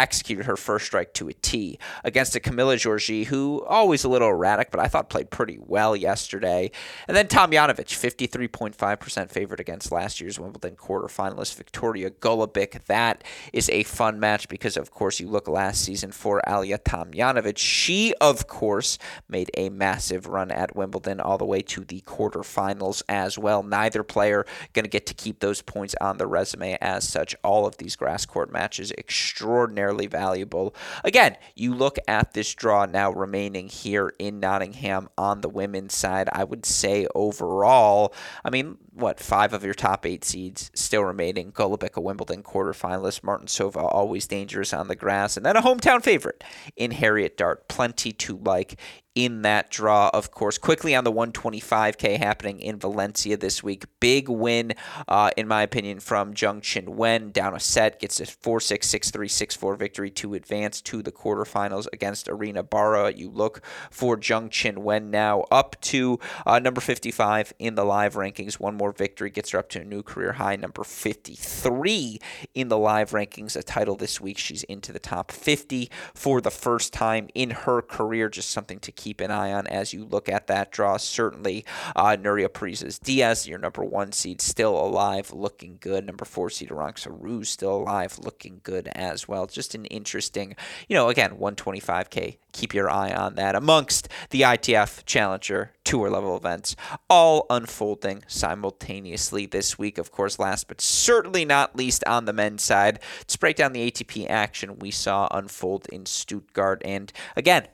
executed her first strike to a T against a Camila Giorgi, who always a little erratic, but I thought played pretty well yesterday. And then Tomljanovic, 53.5% favorite against last year's Wimbledon quarterfinalist Viktorija Golubic. That is a fun match because, of course, you look last season for Ajla Tomljanovic. She, of course, made a massive run at Wimbledon all the way to the quarterfinals as well. Neither player going to get to keep those points on the resume as such. All of these grass court matches extraordinary valuable. Again, you look at this draw now remaining here in Nottingham on the women's side. I would say overall, I mean, what, five of your top eight seeds still remaining. Golubic, a Wimbledon quarterfinalist. Martincova, always dangerous on the grass. And then a hometown favorite in Harriet Dart. Plenty to like in that draw, of course. Quickly on the 125K happening in Valencia this week. Big win, uh, in my opinion, from Qin Wen. Down a set, gets a 4 6, 6 3, 6 4 victory to advance to the quarterfinals against Irina Bara. You look for Qin Wen now up to uh, number 55 in the live rankings. One more victory gets her up to a new career high, number 53 in the live rankings. A title this week. She's into the top 50 for the first time in her career. Just something to keep an eye on as you look at that draw. Certainly, uh, Nuria Parrizas Diaz, your number one seed, still alive, looking good. Number four seed Arantxa Rus still alive, looking good as well. Just an interesting, you know, again, 125K. Keep your eye on that amongst the ITF Challenger tour level events, all unfolding simultaneously this week. Of course, last but certainly not least on the men's side, let's break down the ATP action we saw unfold in Stuttgart. And again,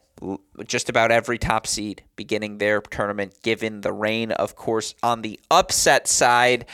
just about every top seed beginning their tournament, given the rain, of course, on the upset side.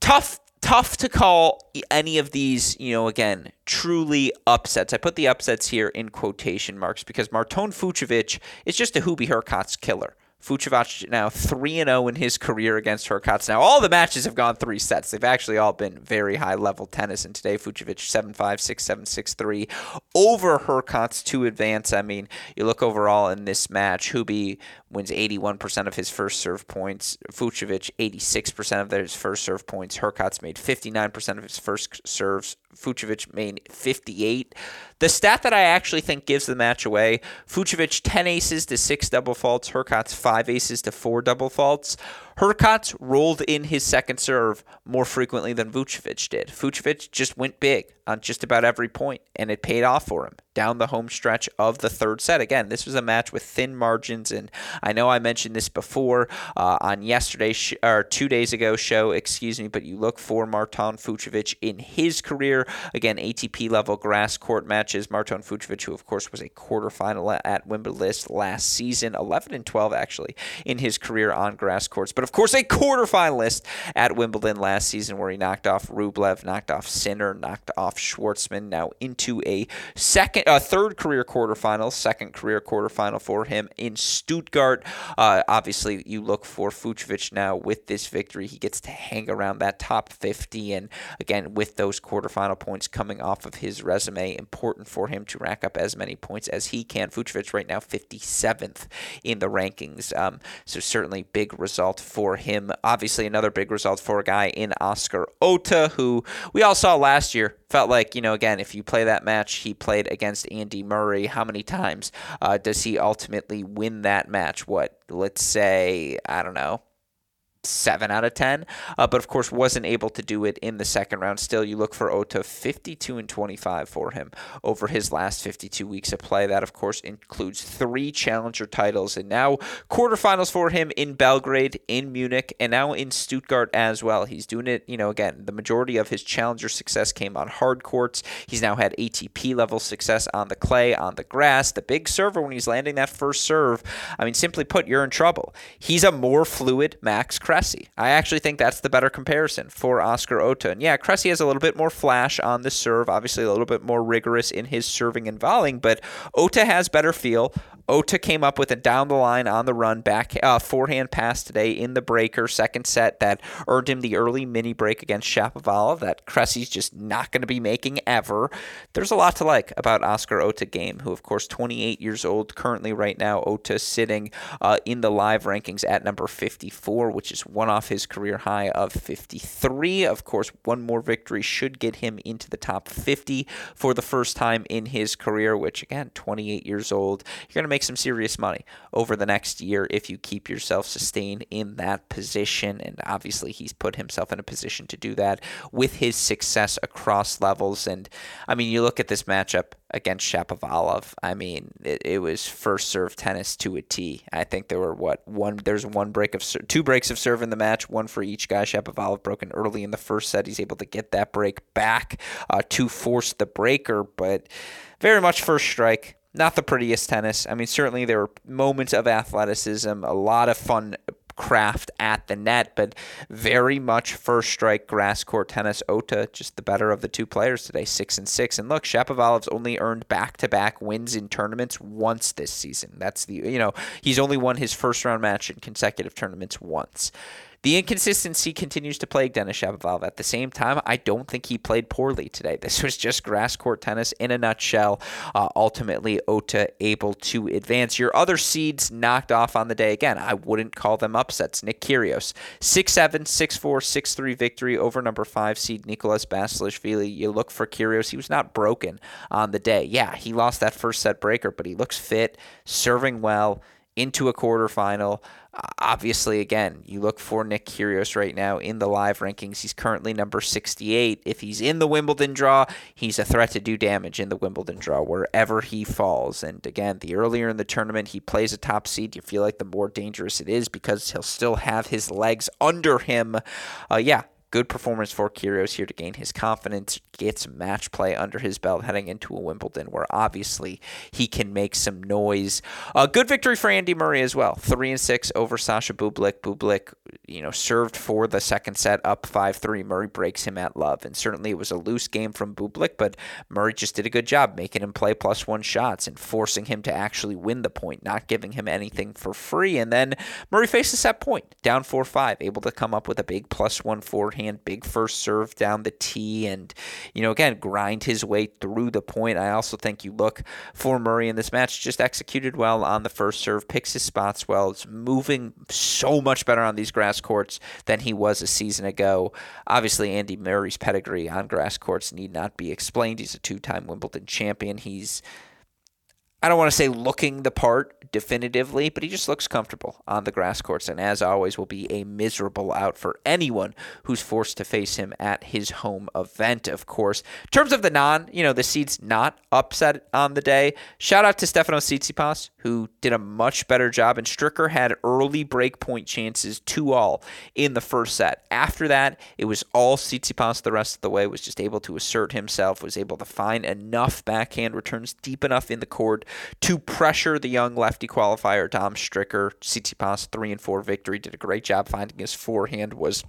Tough tough to call any of these, you know, again, truly upsets. I put the upsets here in quotation marks because Marton Fucsovics is just a Hubie Hurkacz killer. Fucsovics now 3 0 in his career against Hurkacz. Now, all the matches have gone three sets. They've actually all been very high level tennis. And today, Fucsovics 7 5, 6 7, 6 3 over Hurkacz to advance. I mean, you look overall in this match, Hubie wins 81% of his first serve points. Fucsovics, 86% of his first serve points. Hurkacz made 59% of his first serves. Fucsovics made 58. The stat that I actually think gives the match away: Fucsovics 10 aces to six double faults. Hurkacz five aces to four double faults. Hurkacz rolled in his second serve more frequently than Fucsovics did. Fucsovics just went big on just about every point, and it paid off for him down the home stretch of the third set. Again, this was a match with thin margins, and I know I mentioned this before uh, on yesterday's sh- or two days ago show, excuse me, but you look for Marton Fucsovics in his career. Again, ATP level grass court matches. Marton Fucsovics, who of course was a quarterfinal at Wimbledon last season, 11 and 12 actually in his career on grass courts, but of course a quarterfinalist at Wimbledon last season where he knocked off Rublev, knocked off Sinner, knocked off Schwartzman. Now into a second, a third career quarterfinal, second career quarterfinal for him in Stuttgart. Uh, obviously, you look for Fucsovics now with this victory. He gets to hang around that top 50, and again with those quarterfinal points coming off of his resume, important for him to rack up as many points as he can. Fucsovics right now 57th in the rankings, um, so certainly big result for him. Obviously, another big result for a guy in Oscar Otte, who we all saw last year felt like you know again if you play that match he played against Andy Murray. How many times uh, does he ultimately win that match? What let's say I don't know seven out of ten, uh, but of course wasn't able to do it in the second round. Still, you look for Otte, 52 and 25 for him over his last 52 weeks of play. That of course includes three challenger titles and now quarterfinals for him in Belgrade, in Munich, and now in Stuttgart as well. He's doing it, you know, again, the majority of his challenger success came on hard courts. He's now had ATP level success on the clay, on the grass. The big server when he's landing that first serve, I mean, simply put, you're in trouble. He's a more fluid Max Cressy. I actually think that's the better comparison for Oscar Otte. And yeah, Cressy has a little bit more flash on the serve, obviously a little bit more rigorous in his serving and volleying, but Otte has better feel. Otte came up with a down the line on the run back uh, forehand pass today in the breaker second set that earned him the early mini break against Shapovalov that Cressy's just not going to be making ever. There's a lot to like about Oscar Otte game, who of course 28 years old currently right now. Otte sitting uh, in the live rankings at number 54, which is one off his career high of 53. Of course, one more victory should get him into the top 50 for the first time in his career, which again, 28 years old. You're going to make make some serious money over the next year if you keep yourself sustained in that position. And obviously, he's put himself in a position to do that with his success across levels. And I mean, you look at this matchup against Shapovalov. I mean, it, it was first serve tennis to a T. I think there were what one. There's one break of two breaks of serve in the match, one for each guy. Shapovalov broken early in the first set. He's able to get that break back uh, to force the breaker, but very much first strike not the prettiest tennis. I mean, certainly there were moments of athleticism, a lot of fun craft at the net, but very much first strike grass court tennis. Otte, just the better of the two players today, six and six. And look, Shapovalov's only earned back to back wins in tournaments once this season. That's the you know he's only won his first round match in consecutive tournaments once The inconsistency continues to plague Denis Shapovalov. At the same time, I don't think he played poorly today. This was just grass court tennis in a nutshell. Uh, ultimately, Otte able to advance. Your other seeds knocked off on the day. Again, I wouldn't call them upsets. Nick Kyrgios, 6-7, 6-4, 6-3 victory over number 5 seed Nicolas Basilashvili. You look for Kyrgios. He was not broken on the day. Yeah, he lost that first set breaker, but he looks fit, serving well into a quarterfinal. Obviously, again, you look for Nick Kyrgios right now in the live rankings. He's currently number 68. If he's in the Wimbledon draw, he's a threat to do damage in the Wimbledon draw wherever he falls. And again, the earlier in the tournament he plays a top seed, you feel like the more dangerous it is because he'll still have his legs under him. Uh, yeah, Good performance for Kyrgios here to gain his confidence, get some match play under his belt heading into a Wimbledon where obviously he can make some noise. A good victory for Andy Murray as well. Three and six over Sasha Bublik. Bublik, you know, served for the second set up five three. Murray breaks him at love, and certainly it was a loose game from Bublik, but Murray just did a good job making him play plus one shots and forcing him to actually win the point, not giving him anything for free. And then Murray faced a set point down four five, able to come up with a big plus one forehand forehand, big first serve down the tee, and, you know, again, grind his way through the point. I also think you look for Murray in this match, just executed well on the first serve, picks his spots well. It's moving so much better on these grass courts than he was a season ago. Obviously, Andy Murray's pedigree on grass courts need not be explained. He's a two time Wimbledon champion. He's I don't want to say looking the part definitively, but he just looks comfortable on the grass courts, and as always, will be a miserable out for anyone who's forced to face him at his home event, of course. In terms of the non, you know, the seeds not upset on the day, shout out to Stefanos Tsitsipas, who did a much better job, and Stricker had early break point chances, two all in the first set. After that, it was all Tsitsipas the rest of the way, was just able to assert himself, was able to find enough backhand returns deep enough in the court to pressure the young lefty qualifier Dom Stricker. Tsitsipas three and four victory did a great job finding his forehand was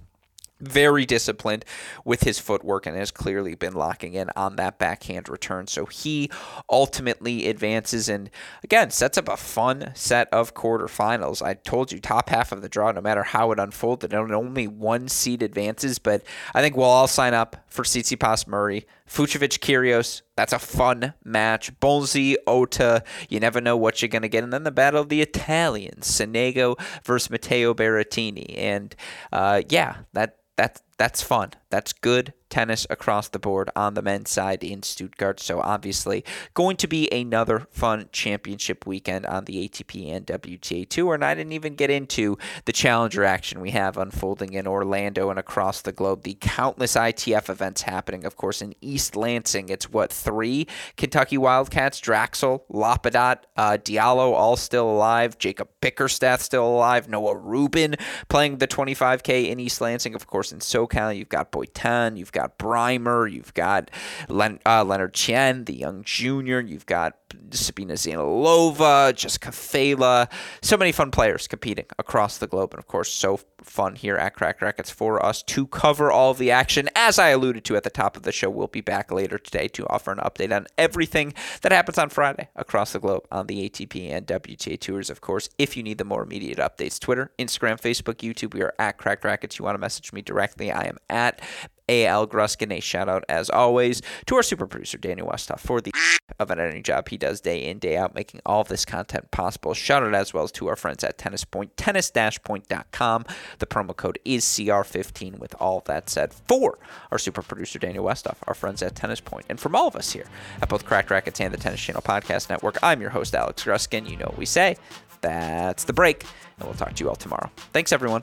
very disciplined with his footwork and has clearly been locking in on that backhand return. So he ultimately advances and again sets up a fun set of quarterfinals. I told you top half of the draw, no matter how it unfolded, only one seed advances, but I think we'll all sign up for Tsitsipas Murray. Fucsovics Kyrgios, that's a fun match. Bonzi, Otte, you never know what you're going to get. And then the battle of the Italians, Sonego versus Matteo Berrettini. And uh, yeah, that that that's fun. That's good tennis across the board on the men's side in Stuttgart. So obviously going to be another fun championship weekend on the ATP and WTA Tour. And I didn't even get into the challenger action we have unfolding in Orlando and across the globe. The countless ITF events happening, of course, in East Lansing. It's what three Kentucky Wildcats: Draxl, Lapidot, uh, Diallo, all still alive. Jacob Bickerstaff still alive. Noah Rubin playing the 25K in East Lansing. Of course, in SoCal, you've got Boitan, you've got got Breimer, you've got Len, uh, Leonard Chen, the young junior, you've got Sabina Zeynalova, Jessica Failla. So many fun players competing across the globe. And of course, so fun here at Cracked Racquets for us to cover all the action. As I alluded to at the top of the show, we'll be back later today to offer an update on everything that happens on Friday across the globe on the ATP and WTA tours. Of course, if you need the more immediate updates, Twitter, Instagram, Facebook, YouTube, we are at Cracked Racquets. You want to message me directly, I am at AL Gruskin. A shout out, as always, to our super producer, Daniel Westhoff, for the of an editing job he day in, day out, making all of this content possible. Shout out as well as to our friends at Tennis Point, tennis-point.com. The promo code is CR15. With all that said, for our super producer, Daniel Westhoff, our friends at Tennis Point, and from all of us here at both Cracked Racquets and the Tennis Channel Podcast Network, I'm your host, Alex Gruskin. You know what we say. That's the break, and we'll talk to you all tomorrow. Thanks, everyone.